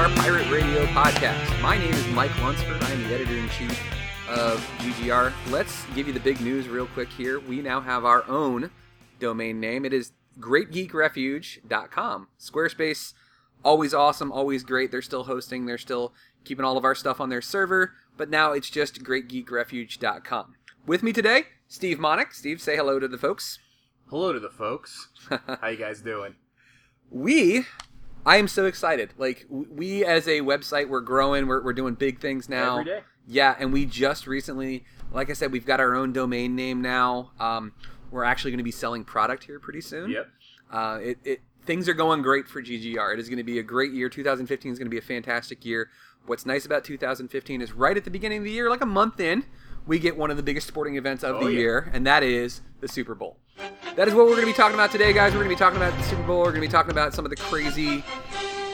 GGR Pirate Radio podcast. My name is Mike Lunsford. I am the editor in chief of GGR. Let's give you the big news real quick here. We now have our own domain name. It is greatgeekrefuge.com. Squarespace, always awesome, always great. They're still hosting, they're still keeping all of our stuff on their server, but now it's just greatgeekrefuge.com. With me today, Steve Monick. Steve, say hello to the folks. Hello to the folks. How you guys doing? we i am so excited. Like we as a website we're growing we're, we're doing big things now. Every day. yeah and we just recently like i said we've got our own domain name now. Um, we're actually going to be selling product here pretty soon. Yep. uh, it, it things are going great for ggr it is going to be a great year. 2015 is going to be a fantastic year. What's nice about 2015 is right at the beginning of the year like a month in we get one of the biggest sporting events of Oh, the yeah. year and that is the super bowl that is what we're going to be talking about today, guys. We're going to be talking about the Super Bowl. We're going to be talking about some of the crazy.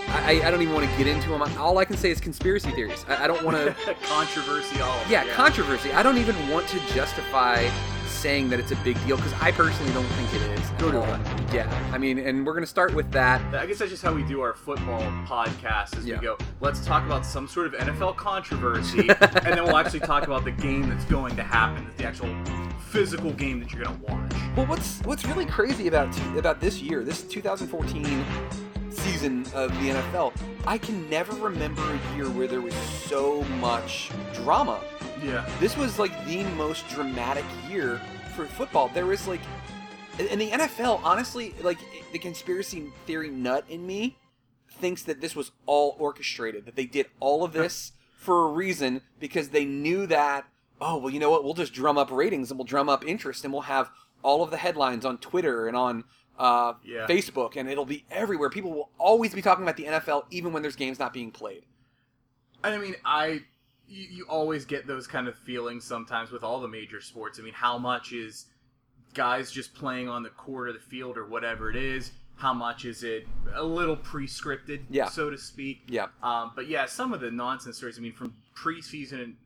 I, I don't even want to get into them. All I can say is conspiracy theories. I, I don't want to. Controversy all. Yeah, controversy. I don't even want to justify saying that it's a big deal because I personally don't think it is. Go to Um, Yeah, I mean, and we're going to start with that. I guess that's just how we do our football podcast. Is Yeah. we go, let's talk about some sort of NFL controversy, and then we'll actually talk about the game that's going to happen, the actual physical game that you're gonna watch. Well, what's what's really crazy about about this year, this 2014 season of the NFL, I can never remember a year where there was so much drama. Yeah. This was like the most dramatic year for football. There was like, in the NFL, honestly, like the conspiracy theory nut in me thinks that this was all orchestrated, that they did all of this for a reason because they knew that, oh, well, you know what, we'll just drum up ratings and we'll drum up interest and we'll have all of the headlines on Twitter and on uh, Yeah. Facebook and it'll be everywhere. People will always be talking about the NFL even when there's games not being played. And I mean, I you, you always get those kind of feelings sometimes with all the major sports. I mean, how much is guys just playing on the court or the field or whatever it is? How much is it a little pre-scripted, Yeah. so to speak? Yeah. Um, but yeah, some of the nonsense stories. I mean, from preseason and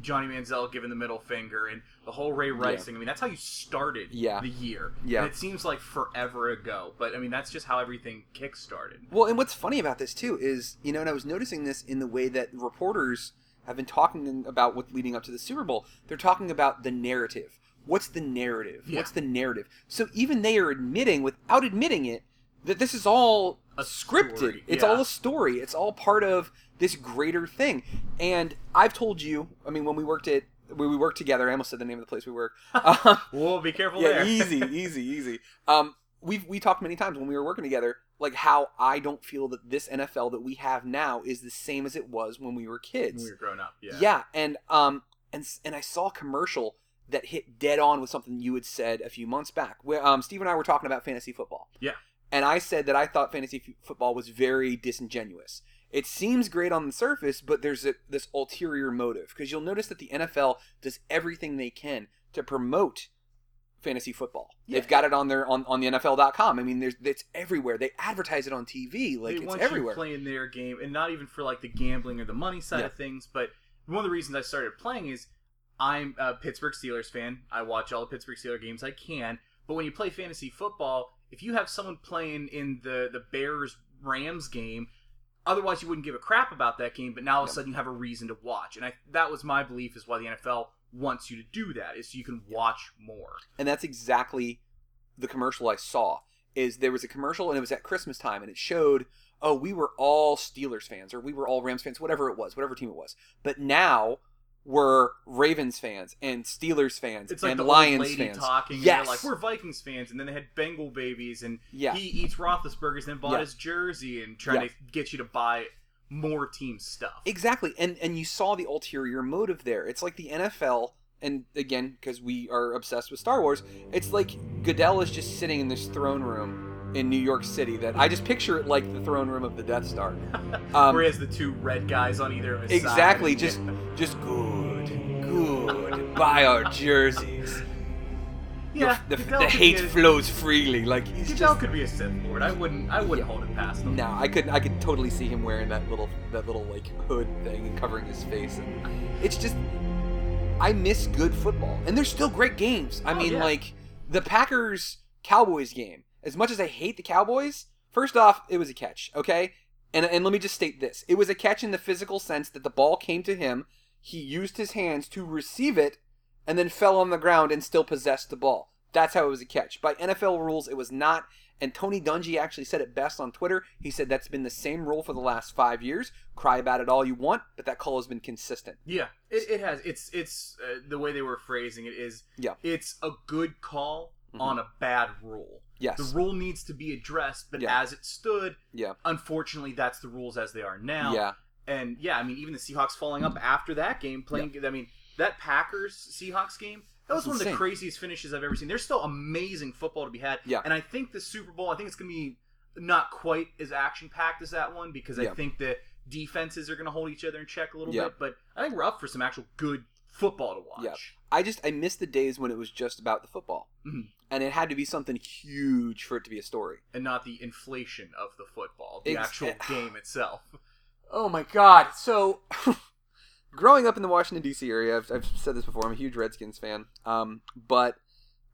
Johnny Manziel giving the middle finger and the whole Ray Rice Yeah. thing. I mean, that's how you started Yeah. the year. Yeah. And it seems like forever ago, but I mean, that's just how everything kick-started. Well, and what's funny about this too is, you know, and I was noticing this in the way that reporters have been talking about what's leading up to the Super Bowl. They're talking about the narrative. What's the narrative? Yeah. What's the narrative? So even they are admitting, without admitting it, that this is all A scripted. It's all a story. It's all part of this greater thing. And I've told you, I mean, when we worked at when we worked together, I almost said the name of the place we work. Um, Whoa, be careful yeah, there. easy, easy, easy. Um, we've we talked many times when we were working together, like how I don't feel that this NFL that we have now is the same as it was when we were kids. When we were growing up. Yeah. yeah. and um, and and I saw a commercial that hit dead on with something you had said a few months back. Where um, Steve and I were talking about fantasy football. Yeah. and I said that I thought fantasy f- football was very disingenuous. It seems great on the surface, but there's a, this ulterior motive because you'll notice that the NFL does everything they can to promote fantasy football. Yeah. They've got it on their on, on the NFL.com. I mean, there's it's everywhere. They advertise it on TV, like they it's want everywhere. playing their game, and not even for like the gambling or the money side Yeah. of things. But one of the reasons I started playing is I'm a Pittsburgh Steelers fan. I watch all the Pittsburgh Steelers games I can. But when you play fantasy football, if you have someone playing in the the Bears Rams game, otherwise you wouldn't give a crap about that game. But now all of a sudden you have a reason to watch, and I that was my belief is why the NFL wants you to do that is so you can watch more. and that's exactly the commercial I saw. Is there was a commercial and it was at Christmas time and it showed, oh, we were all Steelers fans or we were all Rams fans, whatever it was, whatever team it was. But now we're Ravens fans and Steelers fans It's like and the Lions old lady fans. talking. and Yes, like we're Vikings fans, and then they had Bengal babies, and yeah, he eats Roethlisberger's, then bought Yeah. his jersey, and trying Yeah. to get you to buy more team stuff. exactly. And and you saw the ulterior motive there. It's like the NFL. And again, because we are obsessed with Star Wars, it's like Goodell is just sitting in this throne room in New York City. That I just picture it like the throne room of the Death Star. Um, Where he has the two red guys on either of his Exactly, side. just just good, good. Buy our jerseys. Yeah. the, the, the hate a- flows freely. Like he's Goodell just could be a Sith Lord. I wouldn't. I wouldn't hold it past him. no. I could I could totally see him wearing that little that little like hood thing and covering his face, and it's just I miss good football, and there's still great games. I Oh, mean, yeah. like the Packers Cowboys game. As much as I hate the Cowboys, first off, it was a catch. Okay, And and let me just state this: it was a catch in the physical sense that the ball came to him. He used his hands to receive it, and then fell on the ground and still possessed the ball. That's how it was a catch. By NFL rules, it was not. And Tony Dungy actually said it best on Twitter. He said that's been the same rule for the last five years. Cry about it all you want, but that call has been consistent. Yeah, it, it has. It's it's uh, the way they were phrasing it is. Yeah. It's a good call Mhm. on a bad rule. Yes. The rule needs to be addressed, but Yeah. as it stood, Yeah. unfortunately, that's the rules as they are now. Yeah. And yeah, I mean, even the Seahawks falling up after that game, playing. I mean, that Packers Seahawks game. That was That's one of the craziest finishes I've ever seen. There's still amazing football to be had. Yeah. And I think the Super Bowl, I think it's going to be not quite as action packed as that one because I Yeah. think the defenses are going to hold each other in check a little Yeah. bit. But I think we're up for some actual good football to watch. Yeah. I just I miss the days when it was just about the football, Mhm. and it had to be something huge for it to be a story. And not the inflation of the football, the Ex- actual game itself. Oh my God! So, growing up in the Washington D.C. area, I've, I've said this before. I'm a huge Redskins fan. Um, but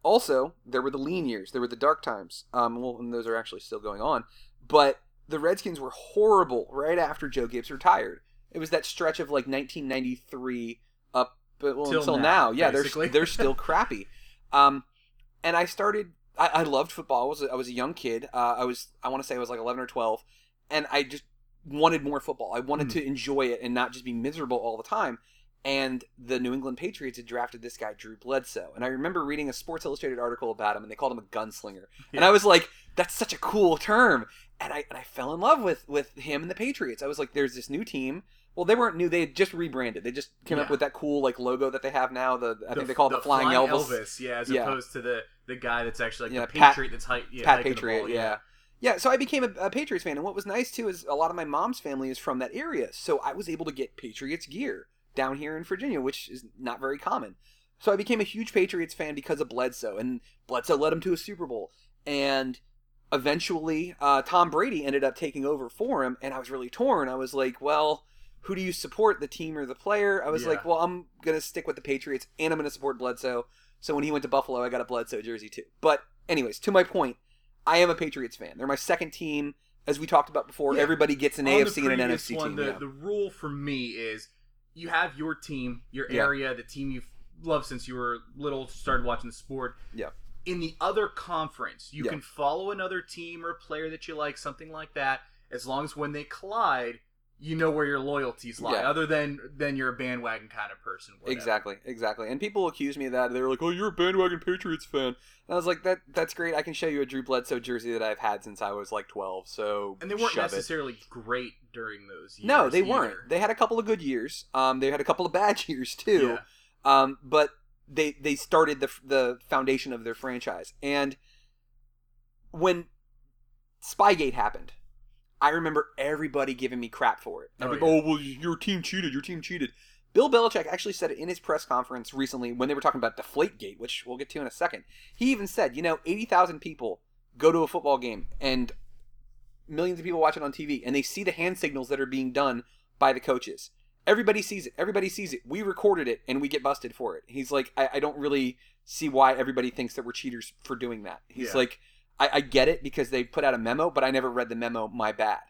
also there were the lean years. There were the dark times. Um, well, and those are actually still going on. But the Redskins were horrible right after Joe Gibbs retired. It was that stretch of like 1993 up well, until now, now. Yeah, they're they're still crappy. Um, and I started. I, I loved football. I was a, I was a young kid. Uh, I was I want to say I was like 11 or 12, and I just wanted more football. I wanted Hmm. to enjoy it and not just be miserable all the time. And the New England Patriots had drafted this guy Drew Bledsoe, and I remember reading a Sports Illustrated article about him, and they called him a gunslinger. And I was like, that's such a cool term. And I and I fell in love with with him and the Patriots. I was like, there's this new team. Well, they weren't new. They had just rebranded. They just came up with that cool like logo that they have now. The I think they call it the, Flying, Elvis. yeah, as Yeah. opposed to the the guy that's actually like Yeah, the Pat- Patriot that's high, yeah, Pat the Patriot, ball, yeah. Yeah, so I became a, a Patriots fan, and what was nice too is a lot of my mom's family is from that area, so I was able to get Patriots gear down here in Virginia, which is not very common. So I became a huge Patriots fan because of Bledsoe, and Bledsoe led him to a Super Bowl, and eventually uh, Tom Brady ended up taking over for him, and I was really torn. I was like, well, who do you support, the team or the player? I was Yeah. like, well, I'm gonna stick with the Patriots, and I'm gonna support Bledsoe. So when he went to Buffalo, I got a Bledsoe jersey too. But anyways, to my point, I am a Patriots fan. They're my second team. As we talked about before, Yeah. everybody gets an On AFC and an NFC one, team. The, yeah. the rule for me is you have your team, your Yeah. area, the team you've loved since you were little, started watching the sport. Yeah. In the other conference, you Yeah. can follow another team or player that you like, something like that, as long as when they collide, you know where your loyalties lie. Yeah. Other than than you're a bandwagon kind of person. whatever. Exactly, exactly. And people accuse me of that. They're like, "Oh, you're a bandwagon Patriots fan." And I was like, "That that's great. I can show you a Drew Bledsoe jersey that I've had since I was like 12." So And they weren't shove it. necessarily great during those years. No, they either. weren't. They had a couple of good years. Um, they had a couple of bad years too. Yeah. Um, but they they started the the foundation of their franchise. And when Spygate happened, I remember everybody giving me crap for it. Oh, Everybody, yeah. oh, well, your team cheated. Your team cheated. Bill Belichick actually said it in his press conference recently when they were talking about Deflategate, which we'll get to in a second. He even said, you know, eighty thousand people go to a football game and millions of people watch it on TV, and they see the hand signals that are being done by the coaches. Everybody sees it. Everybody sees it. We recorded it, and we get busted for it. He's like, I, I don't really see why everybody thinks that we're cheaters for doing that. He's Yeah. like, I, I get it because they put out a memo, but I never read the memo. My bad.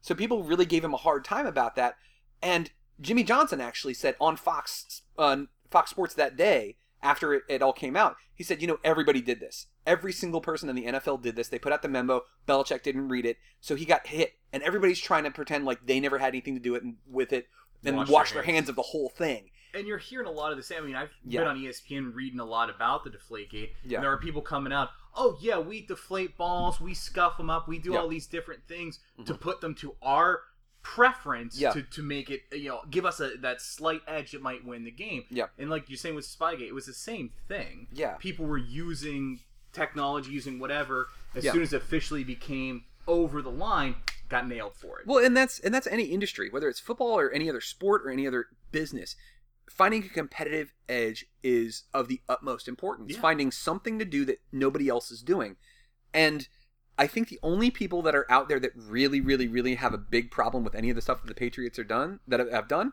So people really gave him a hard time about that. And Jimmy Johnson actually said on Fox uh, Fox Sports that day after it, it all came out, he said, you know, everybody did this. Every single person in the NFL did this. They put out the memo. Belichick didn't read it, so he got hit. And everybody's trying to pretend like they never had anything to do it with it and Wash wash, their their hands of the whole thing. and you're hearing a lot of the same. I mean, I've Yeah. been on ESPN reading a lot about the Deflategate. Yeah. And there are people coming out. Oh yeah, we deflate balls, we scuff them up, we do Yeah. all these different things to Mhm. put them to our preference Yeah. to, to make it you know give us a that slight edge that might win the game. Yeah. And like you're saying with Spygate, it was the same thing. Yeah. People were using technology, using whatever. As Yeah. soon as it officially became over the line, got nailed for it. Well, and that's and that's any industry, whether it's football or any other sport or any other business. Finding a competitive edge is of the utmost importance. Yeah. Finding something to do that nobody else is doing. And I think the only people that are out there that really, really, really have a big problem with any of the stuff that the Patriots are done that have- done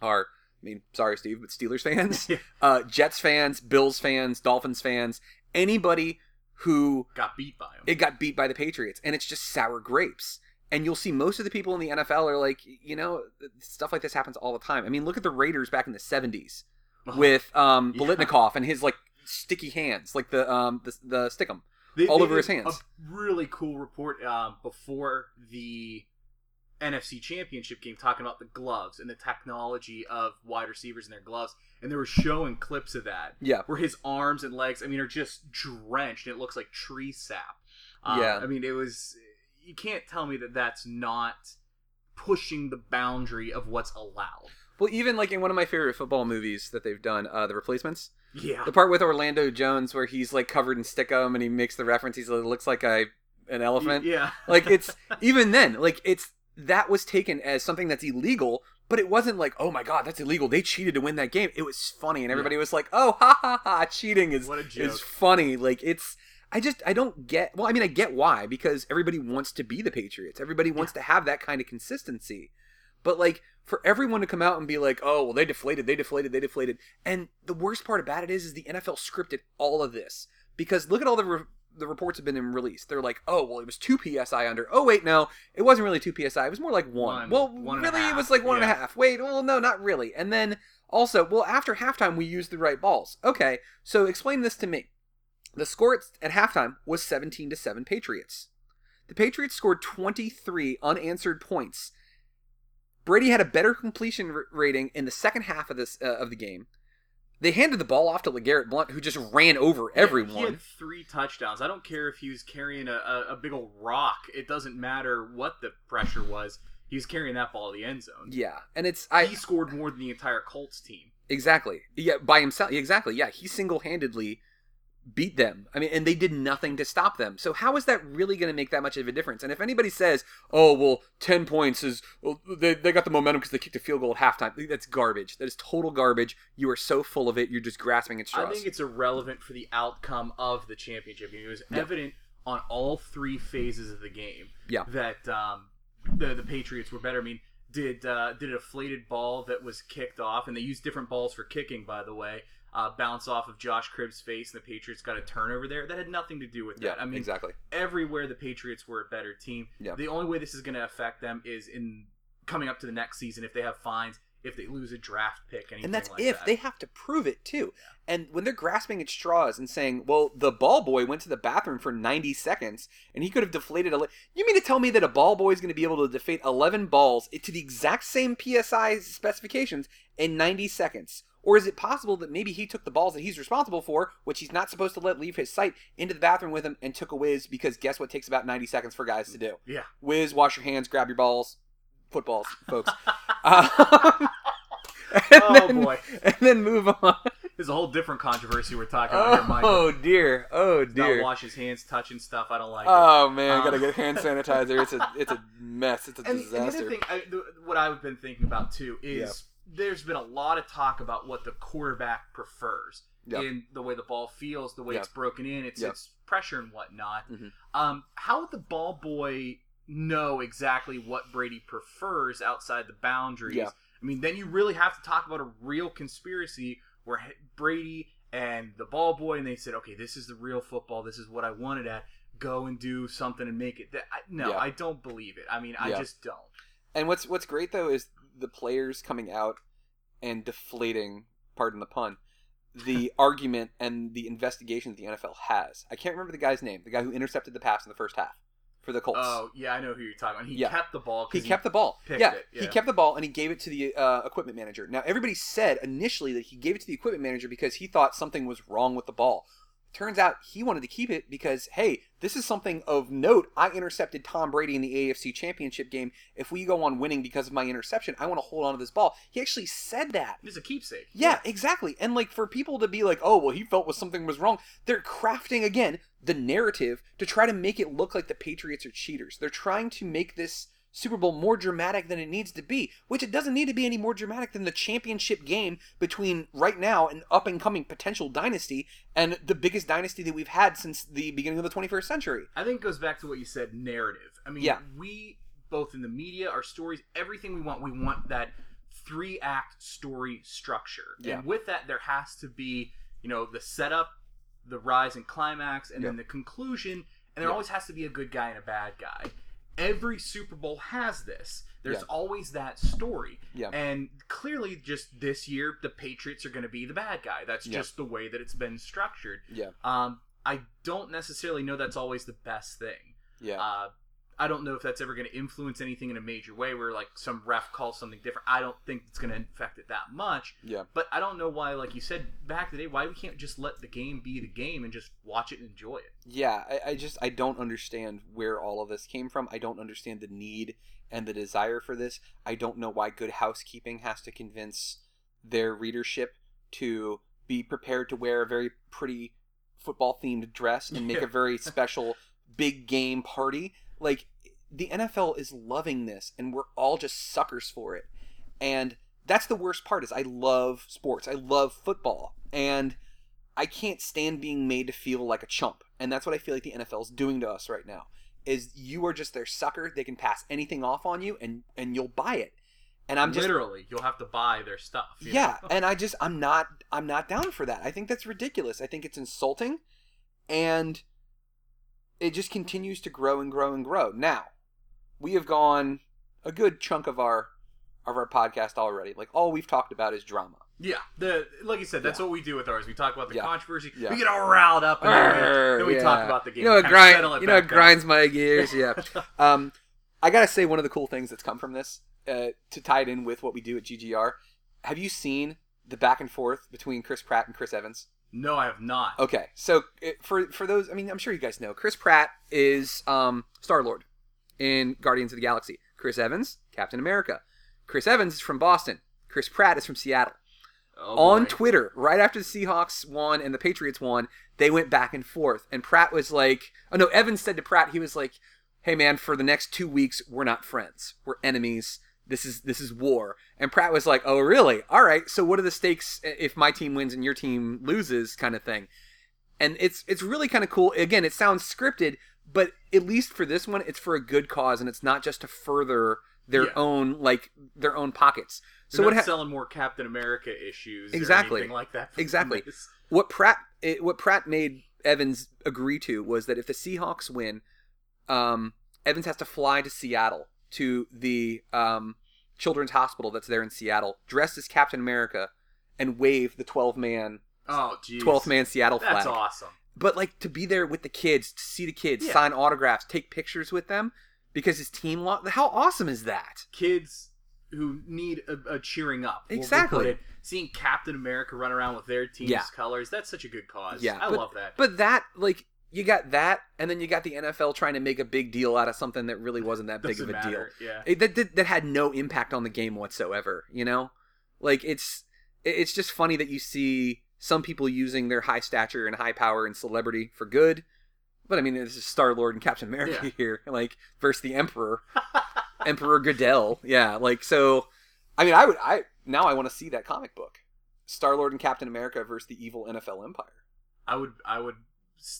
are, I mean, sorry, Steve, but Steelers fans, Yeah. uh, Jets fans, Bills fans, Dolphins fans, anybody who got beat by them. it got beat by the Patriots, and it's just sour grapes. And you'll see most of the people in the NFL are like, you know, stuff like this happens all the time. I mean, look at the Raiders back in the '70s with um, Yeah. Biletnikoff and his like sticky hands, like the um the, the stickum. They- all they over his hands. A really cool report um, before the NFC Championship game, talking about the gloves and the technology of wide receivers and their gloves, and they were showing clips of that Yeah, where his arms and legs, I mean, are just drenched. and It looks like tree sap. Um, Yeah. I mean, it was. You can't tell me that that's not pushing the boundary of what's allowed. well, even like in one of my favorite football movies that they've done, uh, The Replacements, Yeah. the part with Orlando Jones where he's like covered in stickum and he makes the reference, he's like, looks like a an elephant. Yeah. like it's even then like it's that was taken as something that's illegal but it wasn't like oh my god that's illegal they cheated to win that game it was funny and everybody was like oh ha ha ha cheating is What a is funny like it's i just i don't get well i mean i get why because everybody wants to be the patriots everybody wants to have that kind of consistency but like for everyone to come out and be like oh well they deflated they deflated they deflated and the worst part about it is is the nfl scripted all of this because look at all the re- the reports have been released. They're like, oh well, it was two psi under. Oh wait, no, it wasn't really two psi. It was more like one. One. well, One really, it was like one and a half. Wait, well, no, not really. And then also, well, after halftime, we used the right balls. Okay, so explain this to me. The score at- at halftime was seventeen to seven Patriots. The Patriots scored twenty three unanswered points. Brady had a better completion r- rating in the second half of this uh, of the game. They handed the ball off to LeGarrette Blunt, who just ran over Yeah, everyone. He had three touchdowns. I don't care if he was carrying a, a, a big old rock. It doesn't matter what the pressure was. He was carrying that ball to the end zone. Yeah, and it's I he scored more than the entire Colts team. exactly yeah by himself exactly yeah he single handedly beat them. I mean, and they did nothing to stop them. So how is that really going to make that much of a difference? And if anybody says, "Oh, well, ten points is well, they they got the momentum because they kicked a field goal at halftime," that's garbage. That is total garbage. You are so full of it. You're just grasping at straws. I think it's irrelevant for the outcome of the championship. It was Yeah. evident on all three phases of the game Yeah. that um, the the Patriots were better. I mean, did uh, did a deflated ball that was kicked off, and they used different balls for kicking, by the way. Uh, bounce off of Josh Cribbs' face, and the Patriots got a turnover there. That had nothing to do with yeah, that. I mean, exactly. everywhere the Patriots were a better team. Yeah. The only way this is going to affect them is in coming up to the next season if they have fines, if they lose a draft pick, anything And that's like if that. they have to prove it too. And when they're grasping at straws and saying, "Well, the ball boy went to the bathroom for 90 seconds and he could have deflated a," you mean to tell me that a ball boy is going to be able to deflate 11 balls to the exact same psi specifications in 90 seconds? Or is it possible that maybe he took the balls that he's responsible for, which he's not supposed to let leave his sight, into the bathroom with him and took a whiz? Because guess what takes about 90 seconds for guys to do? yeah. Whiz, wash your hands, grab your balls, footballs, folks. Um, and Oh then- boy, and then move on. there's a whole different controversy we're talking about here, Michael. Oh dear, oh dear. Not wash his hands, touching stuff. I don't like it. Oh man, Um, gotta get hand sanitizer. It's a it's a mess. It's a And, and the other thing, I, the, what I've been thinking about too is there's been a lot of talk about what the quarterback prefers Yep. in the way the ball feels, the way Yep. it's broken in, its Yep. its pressure and whatnot. Mhm. Um, how would the ball boy know exactly what Brady prefers outside the boundaries? Yeah. I mean, then you really have to talk about a real conspiracy where Brady and the ball boy, and they said, okay, this is the real football. This is what I wanted at. Go and do something and make it. That I, no, Yeah. I don't believe it. I mean, I Yeah. just don't. And what's what's great though is the players coming out and deflating, pardon the pun, the argument and the investigation that the NFL has. I can't remember the guy's name, the guy who intercepted the pass in the first half for the Colts. Oh yeah, I know who you're talking about. He Yeah. kept the ball. he kept the ball. picked Yeah, it, he kept the ball and he gave it to the uh, equipment manager. Now everybody said initially that he gave it to the equipment manager because he thought something was wrong with the ball. Turns out he wanted to keep it because hey, this is something of note. I intercepted Tom Brady in the AFC Championship game. If we go on winning because of my interception, I want to hold on to this ball. He actually said that. It's a keepsake. Yeah, exactly. And like for people to be like, "Oh, well, he felt was something was wrong." They're crafting again the narrative to try to make it look like the Patriots are cheaters. They're trying to make this Super Bowl more dramatic than it needs to be, which it doesn't need to be any more dramatic than the championship game between right now an up and coming potential dynasty and the biggest dynasty that we've had since the beginning of the 21st century. I think it goes back to what you said, narrative. I mean, Yeah. we both in the media, our stories, everything we want, we want that three act story structure. Yeah. And with that, there has to be, you know, the setup, the rise and climax, and then the conclusion, and there Yeah. always has to be a good guy and a bad guy. Every Super Bowl has this. There's Yeah. always that story. Yeah. And clearly, just this year, the Patriots are going to be the bad guy. That's Yeah. just the way that it's been structured. Yeah. Um, I don't necessarily know that's always the best thing. Yeah. Uh, I don't know if that's ever going to influence anything in a major way where like some ref calls something different. I don't think it's going to affect it that much. yeah. But I don't know why, like you said back in the day, why we can't just let the game be the game and just watch it and enjoy it. Yeah, I, I just I don't understand where all of this came from. I don't understand the need and the desire for this. I don't know why Good Housekeeping has to convince their readership to be prepared to wear a very pretty football themed dress and make Yeah. a very special big game party. Like the NFL is loving this and we're all just suckers for it. And that's the worst part is I love sports. I love football. And I can't stand being made to feel like a chump. And that's what I feel like the NFL is doing to us right now. Is you are just their sucker. They can pass anything off on you and and you'll buy it. And I'm just literally you'll have to buy their stuff. yeah, know? and I just I'm not I'm not down for that. I think that's ridiculous. I think it's insulting and it just continues to grow and grow and grow. Now, we have gone a good chunk of our of our podcast already. Like all we've talked about is drama. Yeah, the like you said, that's Yeah. what we do with ours. We talk about the Yeah. controversy. Yeah. We get all riled up, and then we, then we talk about the game. You know, it grind, it you know, it grinds my gears. Yeah. um, I gotta say, one of the cool things that's come from this, uh, to tie it in with what we do at GGR, have you seen the back and forth between Chris Pratt and Chris Evans? No, I have not. Okay, so it, for for those, I mean, I'm sure you guys know, Chris Pratt is um, Star Lord in Guardians of the Galaxy. Chris Evans, Captain America. Chris Evans is from Boston. Chris Pratt is from Seattle. Oh, on boy. Twitter, right after the Seahawks won and the Patriots won, they went back and forth. And Pratt was like, oh no, Evans said to Pratt, he was like, hey man, for the next two weeks, we're not friends. We're enemies. This is this is war. And Pratt was like, oh really? All right. So what are the stakes if my team wins and your team loses, kind of thing. And it's it's really kind of cool. Again, it sounds scripted, but at least for this one, it's for a good cause, and it's not just to further their Yeah. own like their own pockets. They're So what ha- selling more Captain America issues, Exactly. or anything like that. Exactly. this. what Pratt it, what Pratt made Evans agree to was that if the Seahawks win, um, Evans has to fly to Seattle to the um, Children's Hospital that's there in Seattle, dressed as Captain America, and wave the twelve man Oh, jeez. twelfth man Seattle flag. That's awesome. But like to be there with the kids, to see the kids, Yeah. sign autographs, take pictures with them because his team lost. How awesome is that? Kids who need a, a cheering up. we'll- Exactly. Seeing Captain America run around with their team's Yeah. colors, that's such a good cause. Yeah, I but- love that. But that like you got that, and then you got the NFL trying to make a big deal out of something that really wasn't that big of a deal. Yeah. it, that, that that had no impact on the game whatsoever you know like it's it- it's just funny that you see some people using their high stature and high power and celebrity for good but i mean this is star lord and captain america Yeah. here like versus the emperor emperor goodell yeah like so i mean i would i now i want to see that comic book star lord and captain america versus the evil nfl empire I would. I would.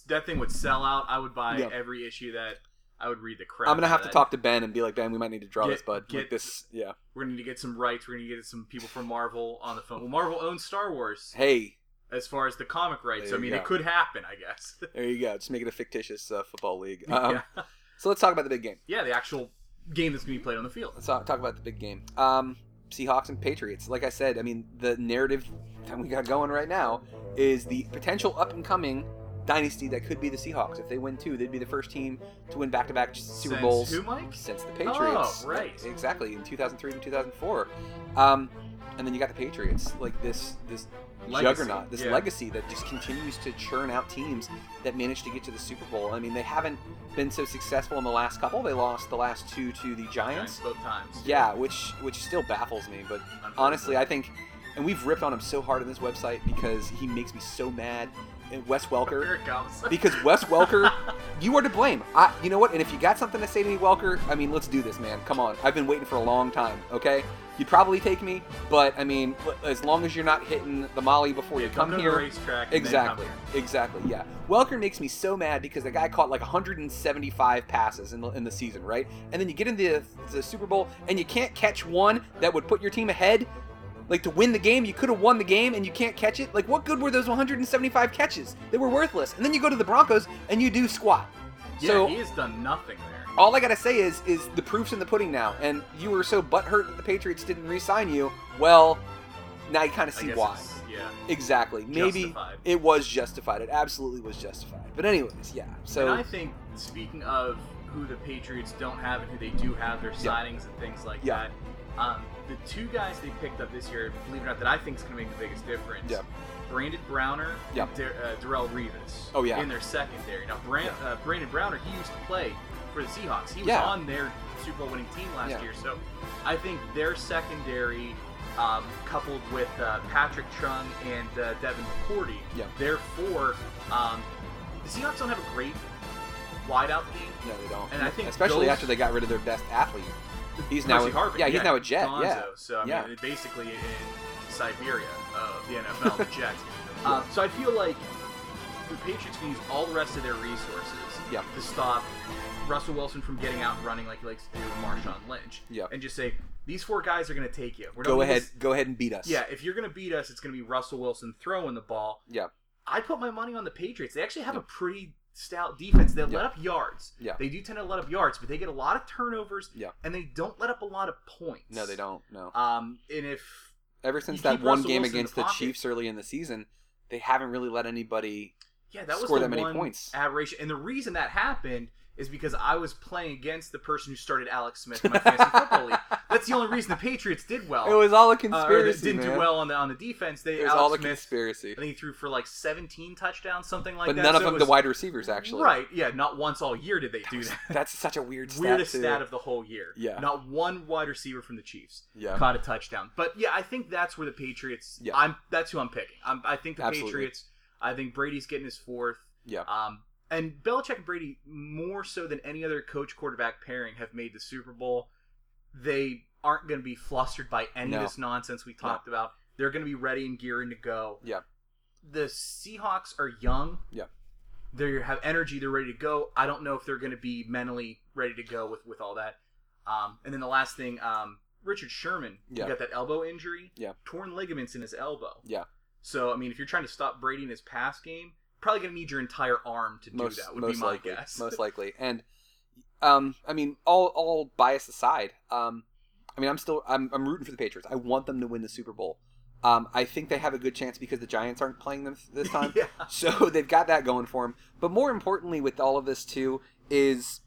That thing would sell out. I would buy Yeah. every issue that. I would read the crap. i'm gonna have to talk to ben and be like ben we might need to draw Get- this bud like get- this yeah We're gonna need to get some rights. We're gonna get some people from Marvel on the phone. Well, Marvel owns Star Wars hey as far as the comic rights. There I mean, go. it could happen. I guess. there you go just make it a fictitious uh, football league um, yeah. so let's talk about the big game yeah, the actual game that's gonna be played on the field. let's talk, talk about the big game. Um, Seahawks and Patriots. Like I said, I mean, the narrative that we got going right now is the potential up and coming dynasty that could be the Seahawks. If they win two, they'd be the first team to win back to back Super Since Bowls Who, Mike? since the Patriots. Oh, right. Exactly, in 2003 and 2004. Um, and then you got the Patriots, like this this Legacy, juggernaut, this yeah. legacy that just continues to churn out teams that manage to get to the Super Bowl. I mean, they haven't been so successful in the last couple. They lost the last two to the Giants. both times. Yeah, which which still baffles me. But honestly, I think, and we've ripped on him so hard on this website because he makes me so mad. And Wes Welker, Here it comes. because Wes Welker, you are to blame. I, you know what? And if you got something to say to me, Welker, I mean, let's do this, man. Come on, I've been waiting for a long time. Okay, you'd probably take me, but I mean, as long as you're not hitting the molly before Yeah, you come the here, racetrack. and then Exactly. come here. Exactly. Yeah. Welker makes me so mad because the guy caught like 175 passes in the, in the season, right? And then you get into the, the Super Bowl and you can't catch one that would put your team ahead. Like to win the game, you could have won the game and you can't catch it. Like what good were those 175 catches? They were worthless. And then you go to the Broncos and you do squat. Yeah, so he has done nothing there. all I gotta say is, is the proof's in the pudding now. And you were so butthurt that the Patriots didn't re-sign you. Well, now you kind of see why. Yeah. Exactly. Maybe Justified. it was justified. It absolutely was justified. But anyways, yeah. So and I think speaking of who the Patriots don't have and who they do have, their Yeah. signings and things like Yeah. that. Um, the two guys they picked up this year, believe it or not, that I think is going to make the biggest difference. Yeah. Brandon Browner Yeah. and Dar- uh, Darrelle Revis. Oh, yeah. In their secondary. Now, Brand- uh, Brandon Browner, he used to play for the Seahawks. He was Yeah. on their Super Bowl winning team last Yeah. year. So I think their secondary, um, coupled with uh, Patrick Chung and uh, Devin McCourty, Yeah. therefore, um, the Seahawks don't have a great wideout team. no, they don't. and I think especially those- after they got rid of their best athlete. He's now Percy Harvin, yeah, he's now a Jet. Gonzo. Yeah. So I Yeah. mean, basically in Siberia of the NFL, the Jets. Um, so I feel like the Patriots can use all the rest of their resources Yeah. to stop Russell Wilson from getting out and running like he likes to do with Marshawn Lynch. Yeah. And just say these four guys are going to take you. We're Go ahead, miss- go ahead and beat us. Yeah, if you're going to beat us, it's going to be Russell Wilson throwing the ball. Yeah. I put my money on the Patriots. They actually have Yeah. a pretty stout defense. They Yeah. let up yards. Yeah. They do tend to let up yards, but they get a lot of turnovers. Yeah. And they don't let up a lot of points. No, they don't. No. Um, and if Ever since that one Russell game Wilson against the the. Chiefs early in the season, they haven't really let anybody. yeah, that was Score that many points. aberration. And the reason that happened is because I was playing against the person who started Alex Smith in my fantasy football league. That's the only reason the Patriots did well. It was all a uh, conspiracy, they didn't man. do well on the on the defense. They It was Alex all a Smith, conspiracy. I think he threw for like 17 touchdowns, something like but that. But none of So it them the wide receivers actually. Right? Yeah, not once all year did they do that. That's such a weird stat. Weirdest too. stat of the whole year. Yeah. Not one wide receiver from the Chiefs Yeah. caught a touchdown. But yeah, I think that's where the Patriots. Yeah. I'm. That's who I'm picking. I'm, I think the Absolutely. Patriots. I think Brady's getting his fourth. Yeah. Um, and Belichick and Brady, more so than any other coach quarterback pairing, have made the Super Bowl. They aren't going to be flustered by any No. of this nonsense we talked about. They're going to be ready and gearing to go. Yeah. The Seahawks are young. Yeah. They have energy. They're ready to go. I don't know if they're going to be mentally ready to go with with all that. Um, and then the last thing, um, Richard Sherman, Yeah. got that elbow injury. Yeah. Torn ligaments in his elbow. Yeah. So I mean, if you're trying to stop Brady in his pass game, probably going to need your entire arm to do most that. Would be my likely. guess. Most likely. And um, I mean, all all bias aside, um, I mean, I'm still I'm I'm rooting for the Patriots. I want them to win the Super Bowl. Um, I think they have a good chance because the Giants aren't playing them this time. yeah. So they've got that going for them. But more importantly, with all of this too, is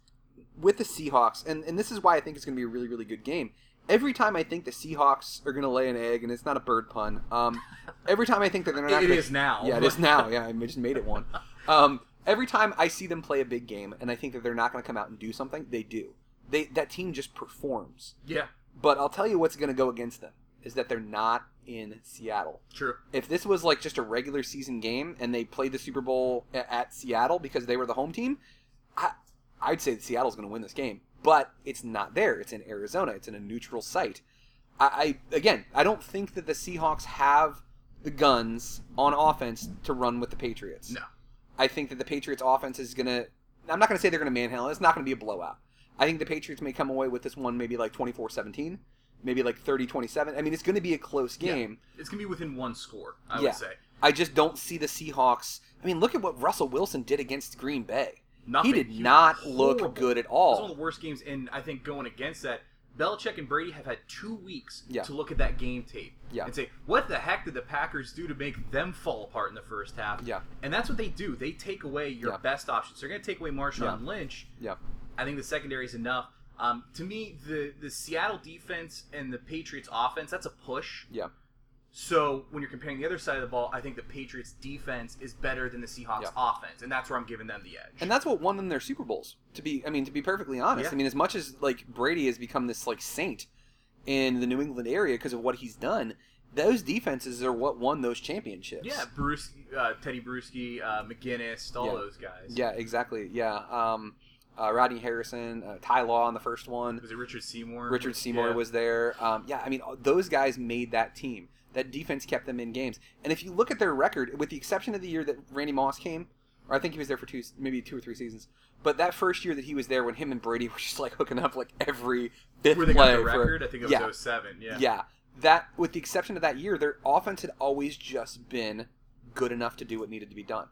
with the Seahawks, and, and this is why I think it's going to be a really, really good game. Every time I think the Seahawks are going to lay an egg, and it's not a bird pun. Um, every time I think that they're not, It, it gonna- is now. Yeah, it is now. Yeah, I just made it one. Um, every time I see them play a big game, and I think that they're not going to come out and do something, they do. They that team just performs. yeah. But I'll tell you what's going to go against them is that they're not in Seattle True. if this was like just a regular season game and they played the Super Bowl a- at Seattle because they were the home team, I, I'd say that Seattle's going to win this game. But it's not there. It's in Arizona. It's in a neutral site. I, I again, I don't think that the Seahawks have the guns on offense to run with the Patriots. No. I think that the Patriots offense is going to. I'm not going to say they're going to manhandle. It's not going to be a blowout. I think the Patriots may come away with this one maybe like 24-17, maybe like 30-27. I mean, it's going to be a close Yeah. game. It's gonna be within one score. I Yeah. would say. I just don't see the Seahawks. I mean, look at what Russell Wilson did against Green Bay. Nothing. he did was not look horrible. good at all. It was one of the worst games, and I think going against that, Belichick and Brady have had two weeks Yeah. to look at that game tape Yeah. and say, what the heck did the Packers do to make them fall apart in the first half? Yeah. And that's what they do. They take away your Yeah. best options. They're going to take away Marshawn. Lynch. Yeah. I think the secondary is enough. Um, to me, the the Seattle defense and the Patriots offense, that's a push. Yeah. So when you're comparing the other side of the ball, I think the Patriots defense is better than the Seahawks Yeah. offense, and that's where I'm giving them the edge. And that's what won them their Super Bowls. To be, I mean, to be perfectly honest, Yeah. I mean, as much as like Brady has become this like saint in the New England area because of what he's done, those defenses are what won those championships. yeah, Bruce, uh, Teddy Bruschi, uh, McGinest, all Yeah. those guys. Yeah, exactly. Yeah. Um, uh, Rodney Harrison, uh, Ty Law on the first one. Was it Richard Seymour? Richard Seymour Yeah. was there. Um, yeah, I mean, those guys made that team. That defense kept them in games. And if you look at their record, with the exception of the year that Randy Moss came, or I think he was there for two, maybe two or three seasons, but that first year that he was there, when him and Brady were just like hooking up like every fifth Where they play got the for- record, I think it was yeah, 07. Yeah. yeah, that with the exception of that year, their offense had always just been good enough to do what needed to be done.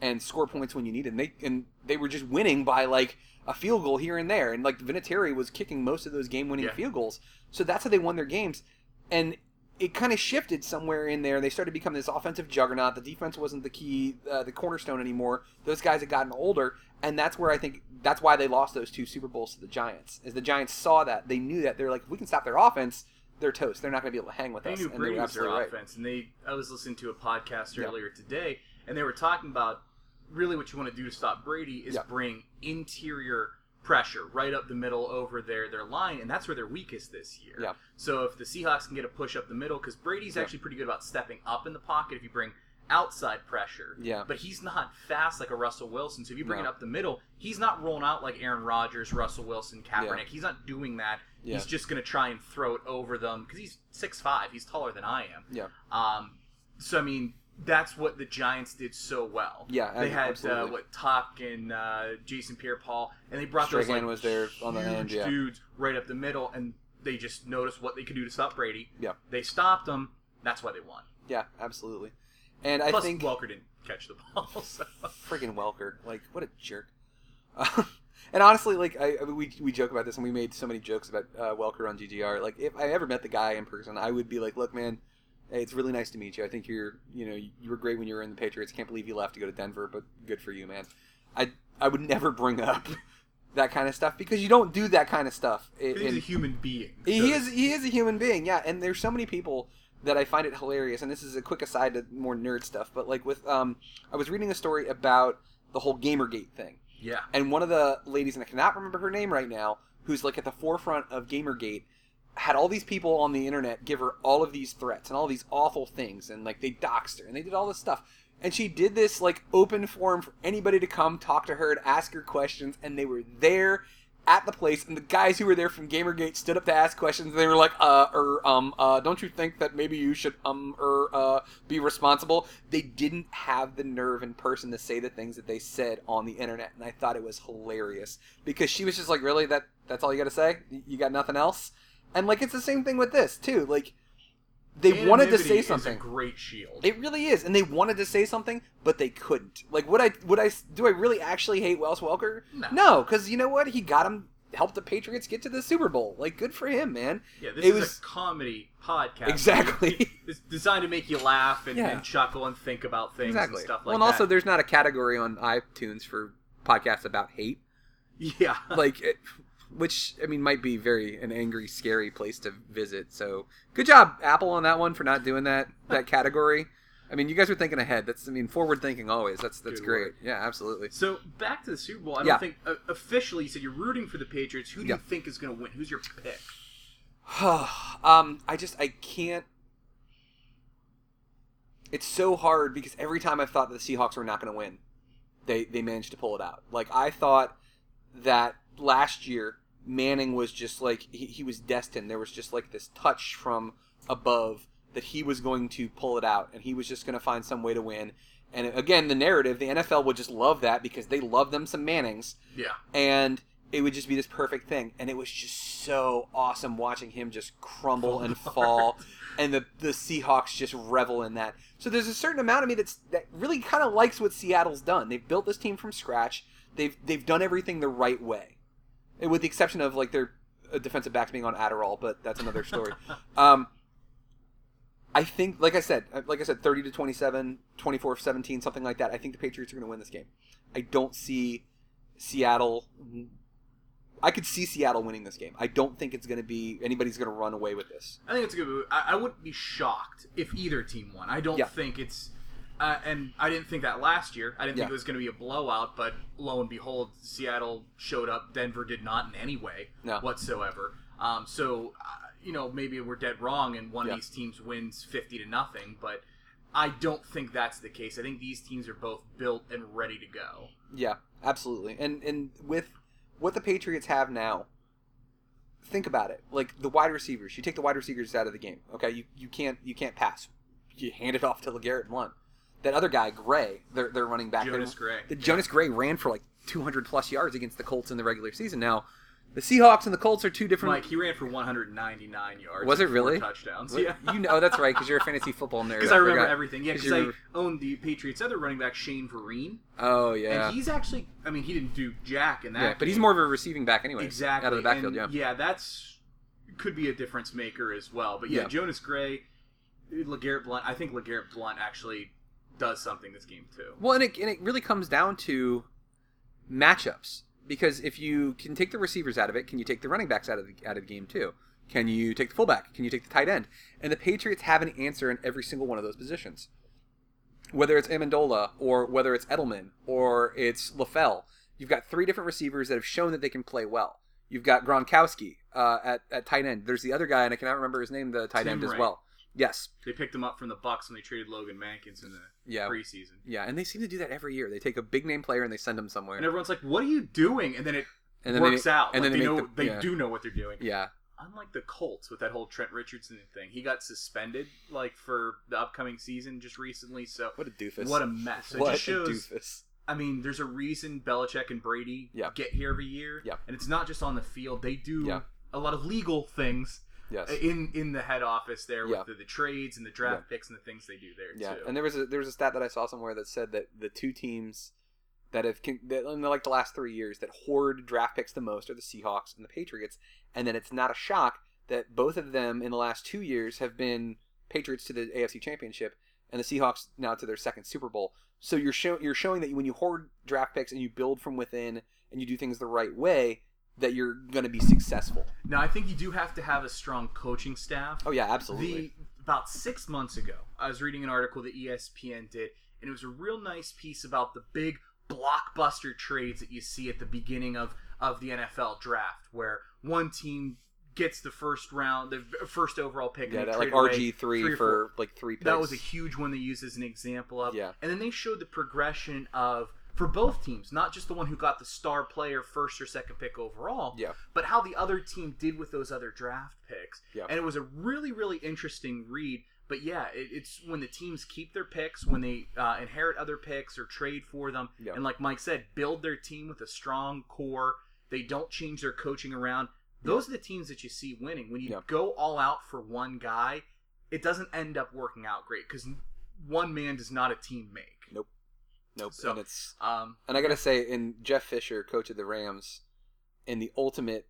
and score points when you needed. And they and they were just winning by like a field goal here and there. And like Vinatieri was kicking most of those game winning Yeah. field goals. So that's how they won their games. And it kind of shifted somewhere in there. They started becoming this offensive juggernaut. The defense wasn't the key, uh, the cornerstone anymore. Those guys had gotten older, and that's where I think that's why they lost those two Super Bowls to the Giants. Is the Giants saw that they knew that they're like, if we can stop their offense, they're toast. They're not going to be able to hang with They us. knew and they Brady was their right. offense, and they. I was listening to a podcast Yeah. earlier today, and they were talking about really what you want to do to stop Brady is Yeah. bring interior pressure right up the middle over their their line, and that's where they're weakest this year. Yeah. So if the Seahawks can get a push up the middle, because Brady's Yeah. actually pretty good about stepping up in the pocket if you bring outside pressure. Yeah. But he's not fast like a Russell Wilson. So if you bring No. it up the middle, he's not rolling out like Aaron Rodgers, Russell Wilson, Kaepernick. Yeah. He's not doing that. Yeah. He's just going to try and throw it over them because he's six five. He's taller than I am. Yeah. Um, so I mean, that's what the Giants did so well. Yeah, they had uh, what Tuck and uh, Jason Pierre-Paul, and they brought those Strahan like was there on the huge end, yeah. dudes right up the middle, and they just noticed what they could do to stop Brady. Yeah. They stopped them. That's why they won. Yeah, absolutely. And I Plus, think Welker didn't catch the ball. So. friggin' Welker, like what a jerk. and honestly, like I, I- we we joke about this, and we made so many jokes about uh, Welker on GGR. Like if I ever met the guy in person, I would be like, look, man. Hey, it's really nice to meet you. I think you're, you know, you were great when you were in the Patriots. Can't believe you left to go to Denver, but good for you, man. I, I would never bring up that kind of stuff because you don't do that kind of stuff. in- he's a human being. he is he is a human being, yeah. And there's so many people that I find it hilarious. And this is a quick aside to more nerd stuff, but like with um, I was reading a story about the whole GamerGate thing, Yeah. and one of the ladies, and I cannot remember her name right now, who's like at the forefront of GamerGate, had all these people on the internet give her all of these threats and all these awful things, and like they doxed her and they did all this stuff. And she did this like open forum for anybody to come talk to her and ask her questions, and they were there at the place, and the guys who were there from GamerGate stood up to ask questions, and they were like, "Uh, or um, uh, don't you think that maybe you should um, or uh, be responsible?" They didn't have the nerve in person to say the things that they said on the internet, and I thought it was hilarious because she was just like, "Really? That that's all you got to say? You got nothing else?" And like, it's the same thing with this too. Like, they wanted to Anonymity say is a something. great shield. It really is, and they wanted to say something, but they couldn't. Like, would I? Would I? Do I really actually hate Wells Welker? No. No, because you know what? He got him, helped the Patriots get to the Super Bowl. Like, good for him, man. Yeah, this It is was- a comedy podcast. Exactly. It's designed to make you laugh and, Yeah. and chuckle and think about things exactly. and stuff like well, like and also, there's not a category on iTunes for podcasts about hate. yeah. like it, which I mean might be very an angry, scary place to visit. So good job, Apple, on that one for not doing that that category. I mean, you guys are thinking ahead. That's I mean, forward thinking always. That's that's Good great. work. Yeah, absolutely. So back to the Super Bowl. I don't think uh, officially you said you're rooting for the Patriots. Who do Yeah. you think is going to win? Who's your pick? um, I just I can't. It's so hard because every time I thought that the Seahawks were not going to win, they they managed to pull it out. Like I thought that last year Manning was just like he, he was destined. There was just like this touch from above that he was going to pull it out and he was just going to find some way to win. And again, the narrative, the NFL would just love that because they love them some Mannings Yeah. and it would just be this perfect thing and it was just so awesome watching him just crumble and fall and the the Seahawks just revel in that. So there's a certain amount of me that's that really kind of likes what Seattle's done. They've built this team from scratch. They've they've done everything the right way. With the exception of like their uh, defensive backs being on Adderall, but that's another story. um I think like I said, uh, like I said 30 to 27, 24-17, something like that. I think the Patriots are going to win this game. I don't see Seattle I could see Seattle winning this game. I don't think it's going to be anybody's going to run away with this. I think it's a good. I, I wouldn't be shocked if either team won. I don't Yeah. think it's. Uh, and I didn't think that last year. I didn't think it was going to be a blowout, but lo and behold, Seattle showed up. Denver did not in any way No. whatsoever. Um, so, uh, you know, maybe we're dead wrong and one Yeah. of these teams wins 50 to nothing, but I don't think that's the case. I think these teams are both built and ready to go. Yeah, absolutely. And and with what the Patriots have now, think about it. Like the wide receivers, you take the wide receivers out of the game. Okay, you, you can't you can't pass. You hand it off to LeGarrette Blunt. That other guy, Gray, they're they're running back. Jonas Gray. The Jonas Gray ran for like 200 plus yards against the Colts in the regular season. Now, The Seahawks and the Colts are two different. Mike, he ran for 199 yards. Was it really? touchdowns? What- Yeah. You know, that's right, because you're a fantasy football nerd. Because I remember forgot. everything. Yeah, because I you're- owned the Patriots' other running back, Shane Vereen. Oh yeah. And he's actually, I mean, he didn't do jack in that. yeah, but he's more of a receiving back anyway. exactly Out of the backfield, and yeah. that's could be a difference maker as well. But yeah, Yeah. Jonas Gray, LeGarrette Blunt. I think LeGarrette Blunt actually does something this game too. Well, and it, and it really comes down to matchups because if you can take the receivers out of it, can you take the running backs out of the out of the game too? Can you take the fullback? Can you take the tight end? And the Patriots have an answer in every single one of those positions. Whether it's Amendola or whether it's Edelman or it's LaFell, you've got three different receivers that have shown that they can play well. You've got Gronkowski uh, at, at tight end. There's the other guy, and I cannot remember his name, the tight Tim end as well. Yes. They picked him up from the Bucks when they traded Logan Mankins in the Yeah. preseason. Yeah, and they seem to do that every year. They take a big name player and they send him somewhere. And everyone's like, "What are you doing?" And then it And then works make- out. and like then they they know the- they yeah. do know what they're doing. Yeah. Unlike the Colts with that whole Trent Richardson thing, he got suspended like for the upcoming season just recently. So What a doofus. what a mess! So what it just shows. a doofus. I mean, there's a reason Belichick and Brady Yeah. get here every year. Yeah. And it's not just on the field. They do Yeah. a lot of legal things Yes. Uh, in in the head office there with Yeah. the, the trades and the draft picks and the things they do there yeah. too. And there was a there was a stat that I saw somewhere that said that the two teams that have that in like the last three years that hoard draft picks the most are the Seahawks and the Patriots, and then it's not a shock that both of them in the last two years have been Patriots to the AFC Championship and the Seahawks now to their second Super Bowl. So you're show, you're showing that when you hoard draft picks and you build from within and you do things the right way, that you're going to be successful. now I think you do have to have a strong coaching staff. Oh yeah, absolutely. The about six months ago, I was reading an article that ESPN did, and it was a real nice piece about the big blockbuster trades that you see at the beginning of of the NFL draft, where one team gets the first round, the first overall pick, yeah, and that, like RG three three for like three picks. That was a huge one they used as an example of. Yeah. And then they showed the progression of for both teams, not just the one who got the star player first or second pick overall, Yeah. but how the other team did with those other draft picks. Yeah. And it was a really, really interesting read. But yeah, it, it's when the teams keep their picks, when they uh, inherit other picks or trade for them, Yeah. and like Mike said, build their team with a strong core. They don't change their coaching around. Those are the teams that you see winning. When you Yeah. go all out for one guy, it doesn't end up working out great because one man does not a team make. Nope. So- and it's Um, and I gotta say, in Jeff Fisher, coach of the Rams, in the ultimate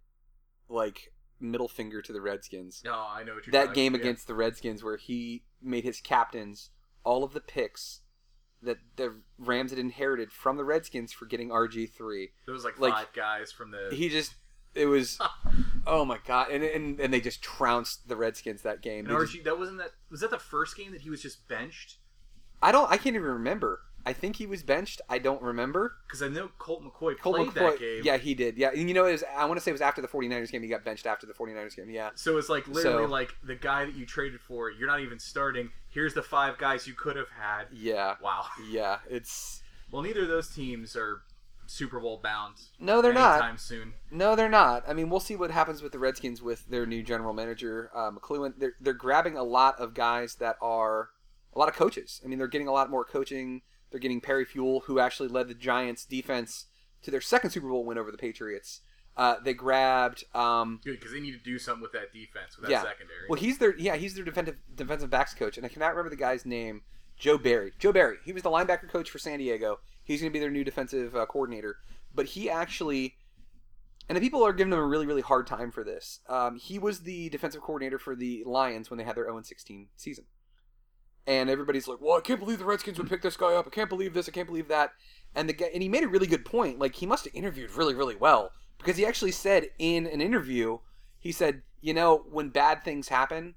like middle finger to the Redskins, no, I know what you're that game about, yeah. against the Redskins where he made his captains all of the picks that the Rams had inherited from the Redskins for getting RG three. There was like, like, five guys from the. He just it was oh my god, and and, and they just trounced the Redskins that game. and They just- RG, that wasn't that. Was that the first game that he was just benched? I don't. I can't even remember. I think he was benched. I don't remember. Because I know Colt McCoy Colt played McCoy, that game. yeah, he did. Yeah, and you know, it was, I want to say it was after the 49ers game. He got benched after the 49ers game. Yeah, So it's like literally So- like the guy that you traded for. You're not even starting. Here's the five guys you could have had. yeah, Wow. yeah. It's Well, neither of those teams are Super Bowl bound. no, they're not. anytime soon. No, they're not. I mean, we'll see what happens with the Redskins with their new general manager, uh, McCloughan. They're they're grabbing a lot of guys that are a lot of coaches. I mean, they're getting a lot more coaching. They're getting Perry Fewell, who actually led the Giants' defense to their second Super Bowl win over the Patriots. Uh, they grabbed. Um, Good because they need to do something with that defense with that Yeah. secondary. well, he's their yeah, he's their defensive defensive backs coach, and I cannot remember the guy's name. Joe Barry. Joe Barry. He was the linebacker coach for San Diego. He's going to be their new defensive uh, coordinator. But he actually, and the people are giving him a really really hard time for this. Um, he was the defensive coordinator for the Lions when they had their 0 16 season. And everybody's like, "Well, I can't believe the Redskins would pick this guy up. I can't believe this. I can't believe that." And the guy, and he made a really good point. Like he must have interviewed really really well because he actually said in an interview, he said, "You know, when bad things happen,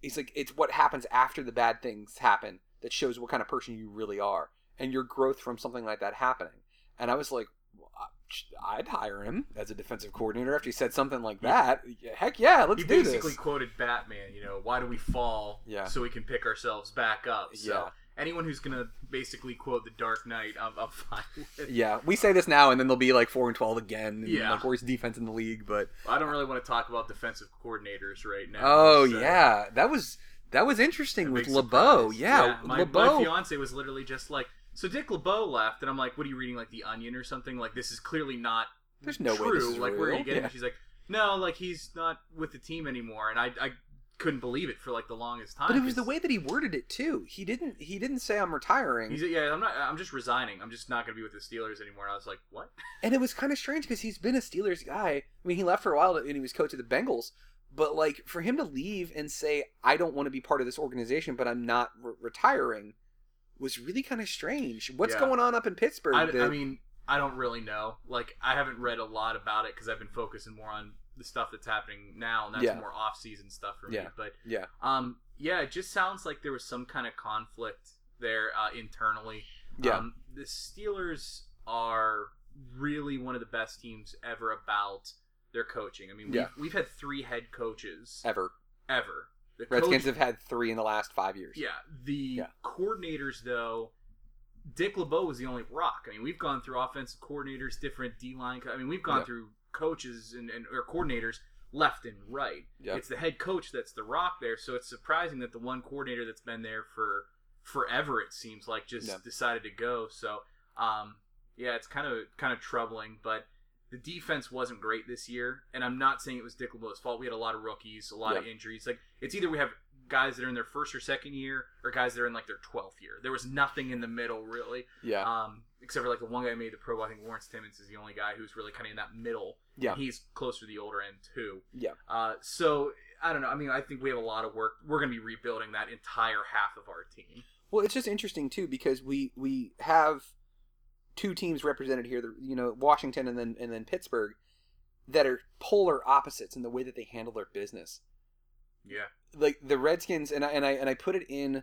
he's like, it's what happens after the bad things happen that shows what kind of person you really are and your growth from something like that happening." And I was like, I'd hire him as a defensive coordinator after he said something like that. Heck yeah, let's he do basically quoted Batman. You know, why do we fall? Yeah. So we can pick ourselves back up. So Yeah. anyone who's gonna basically quote the Dark Knight, I'm, I'm fine with. Yeah, we say this now, and then they'll be like four and twelve again. And Yeah. like worst defense in the league. But I don't really want to talk about defensive coordinators right now. oh so- yeah, that was that was interesting A with LeBeau. surprise. Yeah, my, LeBeau. my fiance was literally just like, so Dick LeBeau left, and I'm like, what are you reading, like The Onion or something? Like, this is clearly not There's no way this is like, where are you getting? Yeah. it? She's like, no, like he's not with the team anymore, and I, I couldn't believe it for like the longest time. But it was the way that he worded it too. He didn't. He didn't say I'm retiring, He's yeah, I'm not. I'm just resigning. I'm just not going to be with the Steelers anymore. And I was like, what? and it was kind of strange because he's been a Steelers guy. I mean, he left for a while and he was coach of the Bengals. But like for him to leave and say I don't want to be part of this organization, but I'm not re- retiring, was really kind of strange. What's Yeah. going on up in Pittsburgh? I, that- I mean, I don't really know. Like, I haven't read a lot about it because I've been focusing more on the stuff that's happening now, and that's Yeah. more off-season stuff for me. Yeah. But yeah, um, yeah, it just sounds like there was some kind of conflict there uh, internally. yeah, Um, the Steelers are really one of the best teams ever about their coaching. I mean, we've, Yeah. we've had three head coaches ever. ever. The Redskins coach- have had three in the last five years. yeah, the Yeah. coordinators though, Dick LeBeau was the only rock. I mean, we've gone through offensive coordinators, different D line. I mean, we've gone Yeah. through coaches and, and or coordinators left and right. Yeah. It's the head coach that's the rock there. So it's surprising that the one coordinator that's been there for forever it seems like just Yeah. decided to go. So um, yeah, it's kind of kind of troubling, but. The defense wasn't great this year, and I'm not saying it was Dick LeBeau's fault. We had a lot of rookies, a lot of injuries. Like it's either we have guys that are in their first or second year, or guys that are in like their twelfth year. There was nothing in the middle really, yeah, um, except for like the one guy who made the Pro. Bowl. I think Lawrence Timmons is the only guy who's really kind of in that middle. Yeah. he's closer to the older end too. yeah. Uh, so I don't know. I mean, I think we have a lot of work. We're going to be rebuilding that entire half of our team. Well, it's just interesting too because we we have two teams represented here. the- You know, Washington and then and then Pittsburgh that are polar opposites in the way that they handle their business. Yeah, Like the Redskins, and I and I and I put it in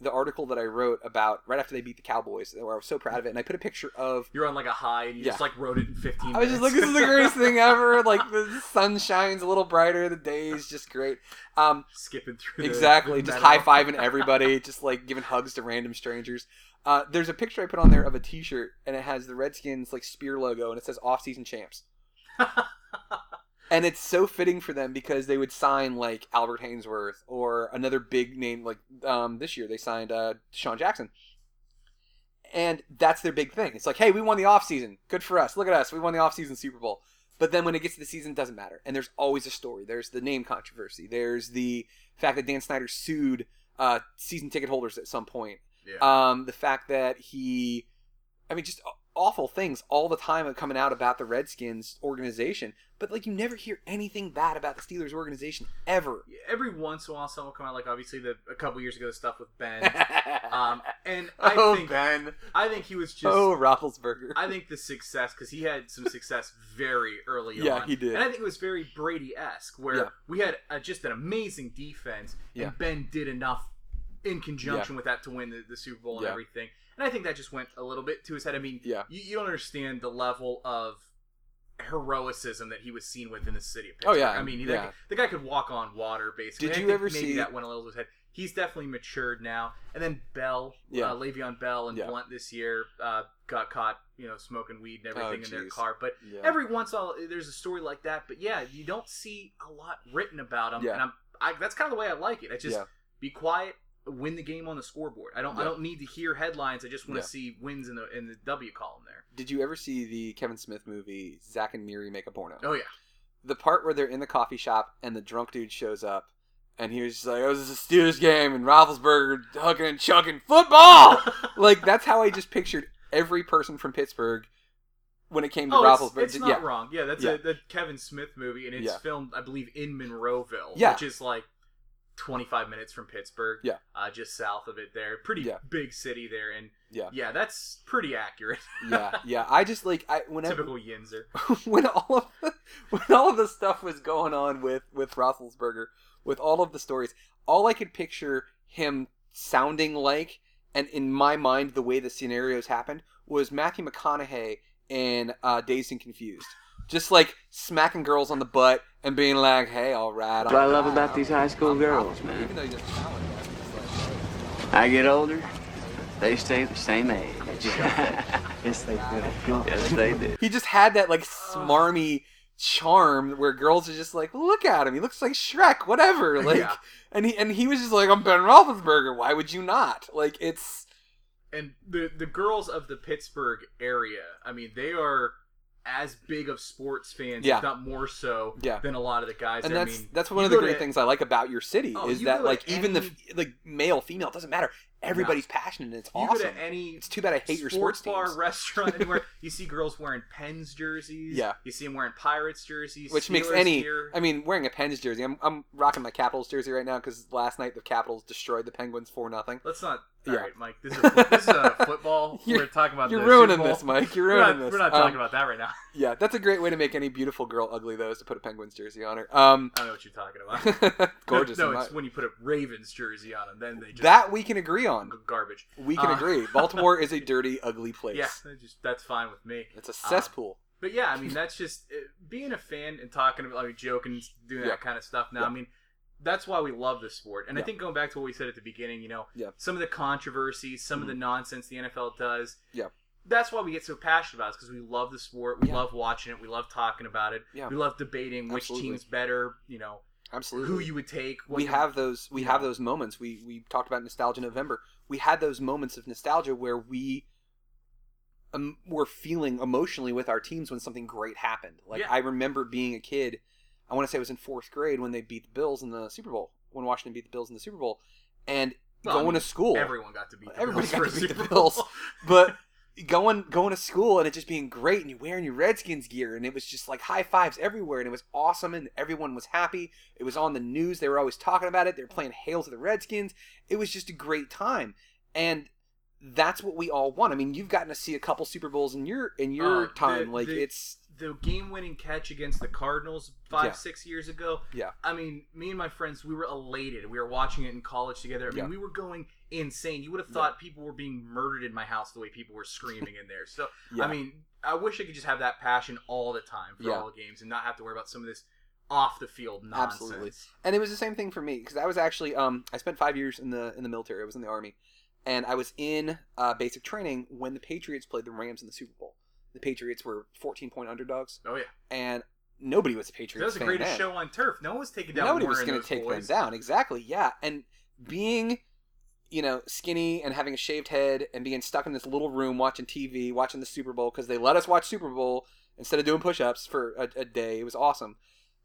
the article that I wrote about right after they beat the Cowboys, where I was so proud of it, and I put a picture of. you're on like a high, and you just like wrote it in 15. I was just like, this is the greatest thing ever. Like the sun shines a little brighter, the day is just great. Um, skipping through. exactly just high fiving everybody just like giving hugs to random strangers uh, there's a picture i put on there of a t-shirt and it has the redskins like spear logo and it says off-season champs and it's so fitting for them because they would sign like albert haynesworth or another big name like um, this year they signed uh, DeSean jackson and that's their big thing it's like hey we won the off-season good for us look at us we won the off-season super bowl but then when it gets to the season, it doesn't matter. And there's always a story. There's the name controversy. There's the fact that Dan Snyder sued uh, season ticket holders at some point. Yeah. Um, the fact that he, I mean, just awful things all the time coming out about the Redskins organization. But like, you never hear anything bad about the Steelers organization ever. Every once in a while, someone will come out like obviously the a couple years ago the stuff with Ben. Um, and I oh think Ben. I think he was just. oh Roethlisberger. I think the success because he had some success very early Yeah, on. he did. and I think it was very Brady esque, where Yeah. we had uh just an amazing defense, Yeah. and Ben did enough in conjunction with that to win the, the Super Bowl and Yeah. everything. And I think that just went a little bit to his head. I mean, Yeah. you, you don't understand the level of heroicism that he was seen with in the city of Oh, Pittsburgh. yeah, I mean, yeah. the, the guy could walk on water, basically. Did I you ever maybe see- that went a little to his head? He's definitely matured now. And then Bell, Yeah. uh, Le'Veon Bell and Yeah. Blunt this year uh, got caught, you know, smoking weed and Oh, everything in their car. But Yeah. every once in a while, there's a story like that. But yeah, you don't see a lot written about him. Yeah. And I'm, I, that's kind of the way I like it. I just Yeah. be quiet, win the game on the scoreboard. I don't, I don't need to hear headlines. I just want to Yeah. see wins in the in the W column there. Did you ever see the Kevin Smith movie Zack and Miri Make a Porno? Oh yeah. the part where they're in the coffee shop and the drunk dude shows up and he was just like, "Oh, this is a Steelers game," and Roethlisberger hugging and chugging football. like that's how I just pictured every person from Pittsburgh when it came to Oh, it's, Roethlisberger. it's not yeah, wrong. Yeah, that's Yeah. a the Kevin Smith movie, and it's Yeah. filmed, I believe, in Monroeville, Yeah. which is like 25 minutes from Pittsburgh. Yeah. uh, just south of it. There, pretty Yeah. big city there, and yeah, yeah, that's pretty accurate. yeah, yeah. I just like I whenever Typical Yinzer. when all of when all of the stuff was going on with with Roethlisberger, with all of the stories, all I could picture him sounding like, and in my mind, the way the scenarios happened was Matthew McConaughey in uh, Dazed and Confused, just like smacking girls on the butt and being like, "Hey, all right." That's what I love about these high school girls, man. Even though he doesn't sound like that, I get older, they stay the same age. Yes, they do. yes, they do. he just had that like smarmy charm where girls are just like, look at him, he looks like Shrek, whatever. Like, Yeah. and he and he was just like, I'm Ben Roethlisberger. Why would you not? Like, it's and the the girls of the Pittsburgh area, I mean, they are as big of sports fans, Yeah. if not more so, Yeah. than a lot of the guys. and there. that's I mean, that's one of the great to- things I like about your city Oh, is you that like even the like male female it doesn't matter everybody's passionate and it's You awesome go to any it's too bad I hate your sports bar, teams restaurant, anywhere. You see girls wearing Pens jerseys. Yeah. You see them wearing Pirates jerseys. which makes any gear. I mean wearing a Pens jersey I'm I'm rocking my Capitals jersey right now because last night the Capitals destroyed the Penguins for nothing Let's not. Yeah. All right, Mike. This is, a, this is a football. We're talking about. you're the ruining this Mike you're We're ruining not, this we're not Um, talking about that right now. yeah that's a great way to make any beautiful girl ugly though is to put a Penguins jersey on her um I don't know what you're talking about. gorgeous No, my- it's when you put a Ravens jersey on them, then they just that we can agree on garbage. we can Uh, agree Baltimore is a dirty ugly place Yeah, just that's fine with me. it's a cesspool But yeah, I mean that's just uh, being a fan and talking about like joking, doing Yeah. that kind of stuff. Now, Yeah. I mean that's why we love this sport. And I think going back to what we said at the beginning, you know, Yeah. Mm-hmm. some of the controversies, some of the nonsense the NFL does. Yeah. That's why we get so passionate about it because we love the sport. We Yeah. love watching it. We love talking about it. Yeah. We love debating which Absolutely. team's better. You know, absolutely who you would take. what we you- have those we Yeah. have those moments we we talked about nostalgia november we had those moments of nostalgia where we um, were feeling emotionally with our teams when something great happened like Yeah. i remember being a kid i want to say it was in fourth grade when they beat the bills in the super bowl when washington beat the bills in the super bowl and Well, I going mean, to school. Everyone got to beat. The Everybody Bills got to beat the Super Bills. Bowl. but going going to school and it just being great and you wearing your redskins gear and it was just like high fives everywhere and it was awesome and everyone was happy. It was on the news. They were always talking about it. They were playing hail to the redskins. It was just a great time. And that's what we all want. I mean you've gotten to see a couple super bowls in your in your Uh, the- time like the- it's the game-winning catch against the Cardinals five, Yeah. six years ago. Yeah. I mean, me and my friends, we were elated. We were watching it in college together. I mean, Yeah. we were going insane. You would have thought people were being murdered in my house the way people were screaming in there. So, yeah I mean, I wish I could just have that passion all the time for Yeah. all the games and not have to worry about some of this off the field nonsense. Absolutely. and it was the same thing for me because I was actually um I spent five years in the in the military. I was in the army, and I was in uh, basic training when the Patriots played the Rams in the Super Bowl. The Patriots were 14 point underdogs, Oh yeah, and nobody was a Patriots that was the greatest then. show on turf. No one was taking down. Nobody was going to take boys. them down. Exactly. Yeah, and being you know skinny and having a shaved head and being stuck in this little room watching TV, watching the Super Bowl because they let us watch Super Bowl instead of doing push-ups for a, a day. It was awesome.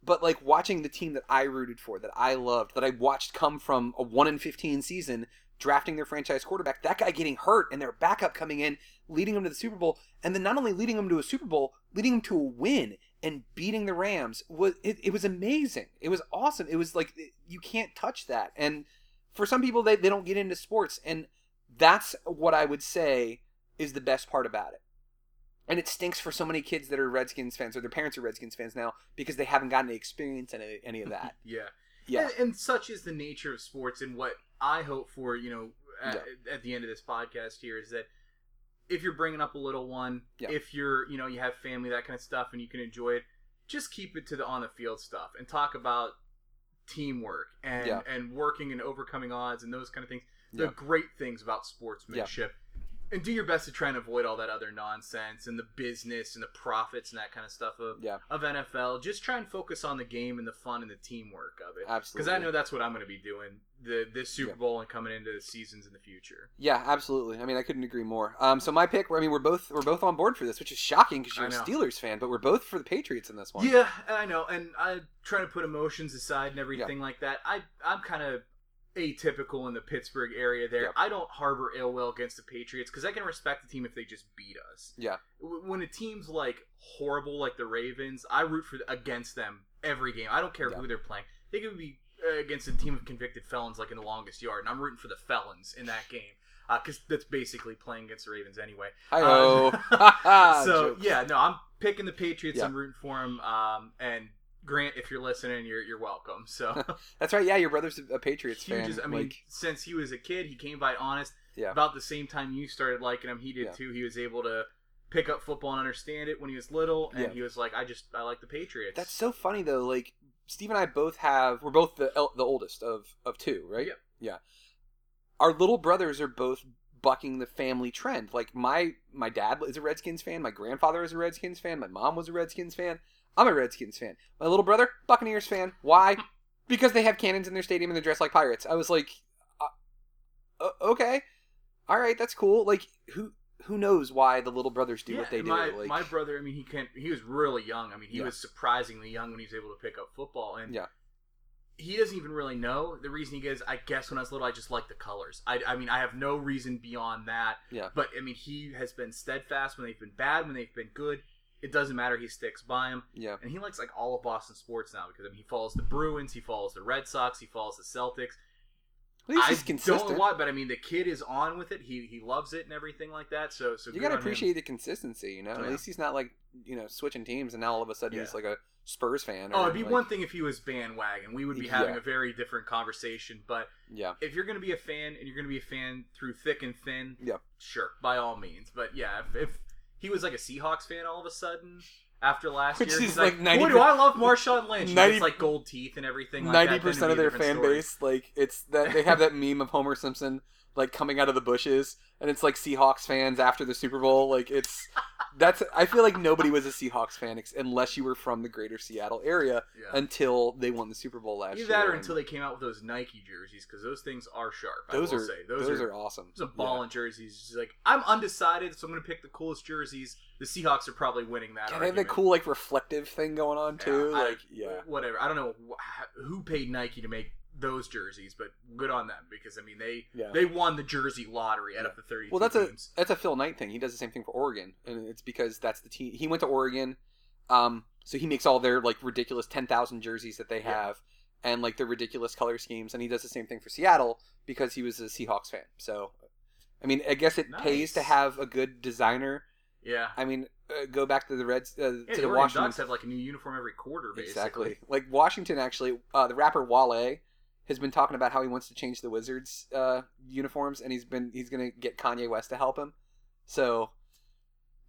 But like watching the team that I rooted for, that I loved, that I watched come from a one in fifteen season, drafting their franchise quarterback, that guy getting hurt and their backup coming in, leading them to the Super Bowl, and then not only leading them to a Super Bowl, leading them to a win and beating the Rams was it, it was amazing. It was awesome. It was like you can't touch that. And for some people they, they don't get into sports and that's what I would say is the best part about it. And it stinks for so many kids that are Redskins fans or their parents are Redskins fans now because they haven't gotten to experience any, any of that. Yeah. Yeah. And, and such is the nature of sports, and what I hope for, you know, at, at the end of this podcast here is that if you're bringing up a little one, Yeah. if you're, you know, you have family, that kind of stuff, and you can enjoy it, just keep it to the on the field stuff and talk about teamwork and Yeah. and working and overcoming odds and those kind of things. The Yeah. great things about sportsmanship. And do your best to try and avoid all that other nonsense and the business and the profits and that kind of stuff of Yeah. of NFL. Just try and focus on the game and the fun and the teamwork of it. Absolutely. Because I know that's what I'm going to be doing the this Super Yeah. Bowl and coming into the seasons in the future. Yeah, absolutely. I mean, I couldn't agree more. Um, so my pick, I mean, we're both we're both on board for this, which is shocking because you're a. Steelers fan, but we're both for the Patriots in this one. Yeah, I know, and I try to put emotions aside and everything like that. I I'm kind of atypical in the Pittsburgh area there. Yeah. I don't harbor ill will against the Patriots because I can respect the team if they just beat us. Yeah. When a team's like horrible, like the Ravens, I root for against them every game. I don't care Yeah. who they're playing. They could be uh, against a team of convicted felons, like in the longest yard, and I'm rooting for the felons in that game because that's basically playing against the Ravens anyway. Hi-oh. Uh, so Jokes. yeah, no, I'm picking the Patriots. Yeah. I'm rooting for them. Um, and Grant, if you're listening, you're you're welcome. So That's right. Yeah, your brother's a Patriots huge. fan. as- I mean, like, since he was a kid, he came by honest. Yeah. About the same time you started liking him, he did Yeah. too. He was able to pick up football and understand it when he was little, and Yeah. he was like, I just I like the Patriots. That's so funny though. Like Steve and I both have we're both the the oldest of of two, right? Yeah. Yeah. Our little brothers are both bucking the family trend. Like my my dad is a Redskins fan, my grandfather is a Redskins fan, my mom was a Redskins fan. I'm a Redskins fan. My little brother, Buccaneers fan. Why? because they have cannons in their stadium and they're dressed like pirates. I was like, uh, okay, all right, that's cool. Like who who knows why the little brothers do yeah, what they do. my, like, my brother, I mean, he can't. He was really young. I mean, he Yeah. was surprisingly young when he was able to pick up football, and Yeah. he doesn't even really know the reason he goes. I guess when I was little, I just liked the colors. I, I mean, I have no reason beyond that. Yeah. But I mean, he has been steadfast when they've been bad, when they've been good. It doesn't matter. He sticks by him, yeah, and he likes like all of Boston sports now because I mean, he follows the Bruins, he follows the Red Sox, he follows the Celtics. Well, he's I just consistent. don't know why, but I mean, the kid is on with it. He he loves it and everything like that. So so you gotta on him. appreciate the consistency. You know, Oh, at least he's not like you know switching teams and now all of a sudden Yeah. he's like a Spurs fan. Oh, it'd be like- one thing if he was bandwagon. We would be having Yeah. a very different conversation. But Yeah, if you're going to be a fan and you're going to be a fan through thick and thin, Yeah. sure, by all means. But yeah, if, if he was like a Seahawks fan all of a sudden after last Which year, is he's like like, 90 boy, do I love Marshawn Lynch. And 90 it's like gold teeth and everything. Ninety then percent of it'd be a their fan story. base, like it's that they have that meme of Homer Simpson like coming out of the bushes, and it's like Seahawks fans after the Super Bowl. Like it's that's I feel like nobody was a Seahawks fan unless you were from the greater Seattle area Yeah. until they won the Super Bowl last Either year. that or until they came out with those Nike jerseys because those things are sharp. I those will are say those, are, awesome. Some balling jerseys. Just like I'm undecided, so I'm going to pick the coolest jerseys. The Seahawks are probably winning that. Yeah, they have that cool like reflective thing going on too. Yeah, I- like yeah, whatever. I don't know wh- who paid Nike to make those jerseys, but good on them because I mean they Yeah. they won the jersey lottery out of the thirty. Well, that's a that's a Phil Knight thing. He does the same thing for Oregon, and it's because that's the team. He went to Oregon, um, so he makes all their like ridiculous ten thousand jerseys that they Yeah. have, and like the ridiculous color schemes. And he does the same thing for Seattle because he was a Seahawks fan. So, I mean, I guess it pays to have a good designer. yeah. I mean, uh, go back to the Reds uh, Yeah, to the the Washington. Ducks have like a new uniform every quarter, basically. Exactly. Like Washington, actually, uh, the rapper Wale has been talking about how he wants to change the Wizards uh, uniforms, and he's been he's gonna get Kanye West to help him. So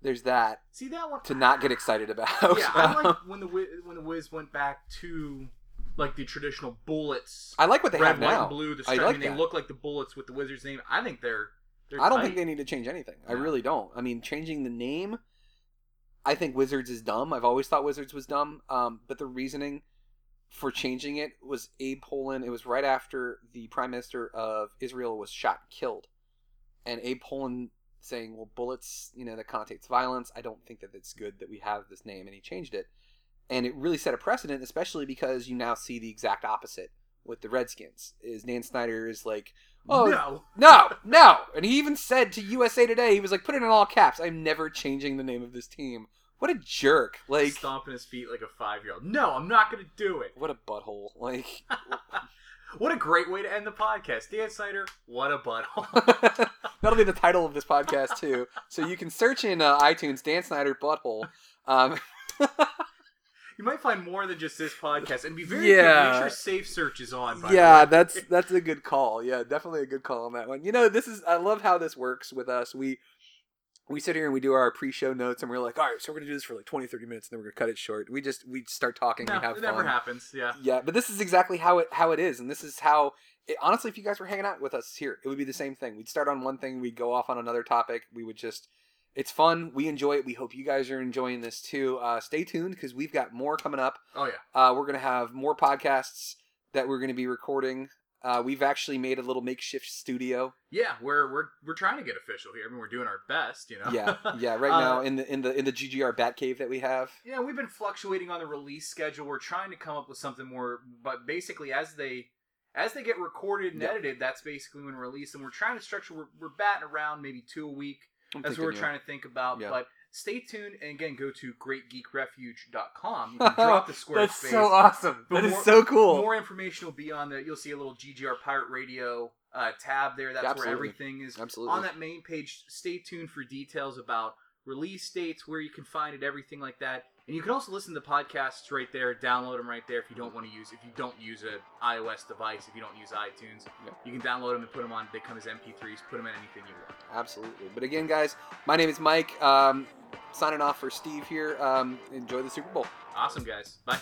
there's that See that one? to not get excited about. yeah, I like when the Wiz, when the Wiz went back to like the traditional bullets, I like what they red, have white, now. and blue. The I like mean, they that. look like the bullets with the Wizards name. I think they're. they're I don't tight. think they need to change anything. I really don't. I mean, changing the name, I think Wizards is dumb. I've always thought Wizards was dumb. Um, but the reasoning for changing it was Abe Pollin. It was right after the Prime Minister of Israel was shot and killed, and Abe Pollin saying, "Well, bullets, you know, that connotates violence. I don't think that it's good that we have this name," and he changed it, and it really set a precedent, especially because you now see the exact opposite with the Redskins. Is Dan Snyder is like, "Oh, no. no, no. And he even said to USA Today, he was like, put it in all caps. I'm never changing the name of this team. What a jerk. Like, stomping his feet like a five year old. No, I'm not going to do it. what a butthole. Like, What a great way to end the podcast. Dan Snyder, what a butthole. that'll be the title of this podcast, too. So you can search in uh, iTunes, Dan Snyder Butthole. Um, you might find more than just this podcast and be very Yeah. Make sure safe search is on. By yeah, way. that's that's a good call. Yeah, definitely a good call on that one. You know, this is I love how this works with us. We we sit here and we do our pre-show notes and we're like, all right, so we're gonna do this for like 20, 30 minutes and then we're gonna cut it short. We just we start talking, No, we have it fun. never happens. Yeah. Yeah, but this is exactly how it how it is, and this is how. It, honestly, if you guys were hanging out with us here, it would be the same thing. We'd start on one thing, we'd go off on another topic. We would just, it's fun. We enjoy it. We hope you guys are enjoying this too. Uh, stay tuned because we've got more coming up. Oh yeah. Uh, we're gonna have more podcasts that we're gonna be recording. Uh, we've actually made a little makeshift studio. Yeah, we're we're we're trying to get official here. I mean, we're doing our best, you know. Yeah, yeah. Right Uh, now in the in the in the GGR Bat Cave that we have. Yeah, we've been fluctuating on the release schedule. We're trying to come up with something more, but basically, as they as they get recorded and Yeah. edited, that's basically when we release. And we're trying to structure. We're, we're batting around maybe two a week. I'm That's what we're yeah. trying to think about. Yeah. But stay tuned and again, go to greatgeekrefuge.com. You can drop the square That's space. so awesome. But That is more- so cool. More information will be on there. You'll see a little GGR Pirate Radio uh, tab there. That's Absolutely. where everything is Absolutely. on that main page. Stay tuned for details about release dates, where you can find it, everything like that. And you can also listen to podcasts right there. Download them right there if you don't want to use if you don't use an iOS device, if you don't use iTunes, Yeah. you can download them and put them on. They come as MP3s. Put them in anything you want. Absolutely. But again, guys, my name is Mike. Um, signing off for Steve here. Um, enjoy the Super Bowl. Awesome, guys. Bye.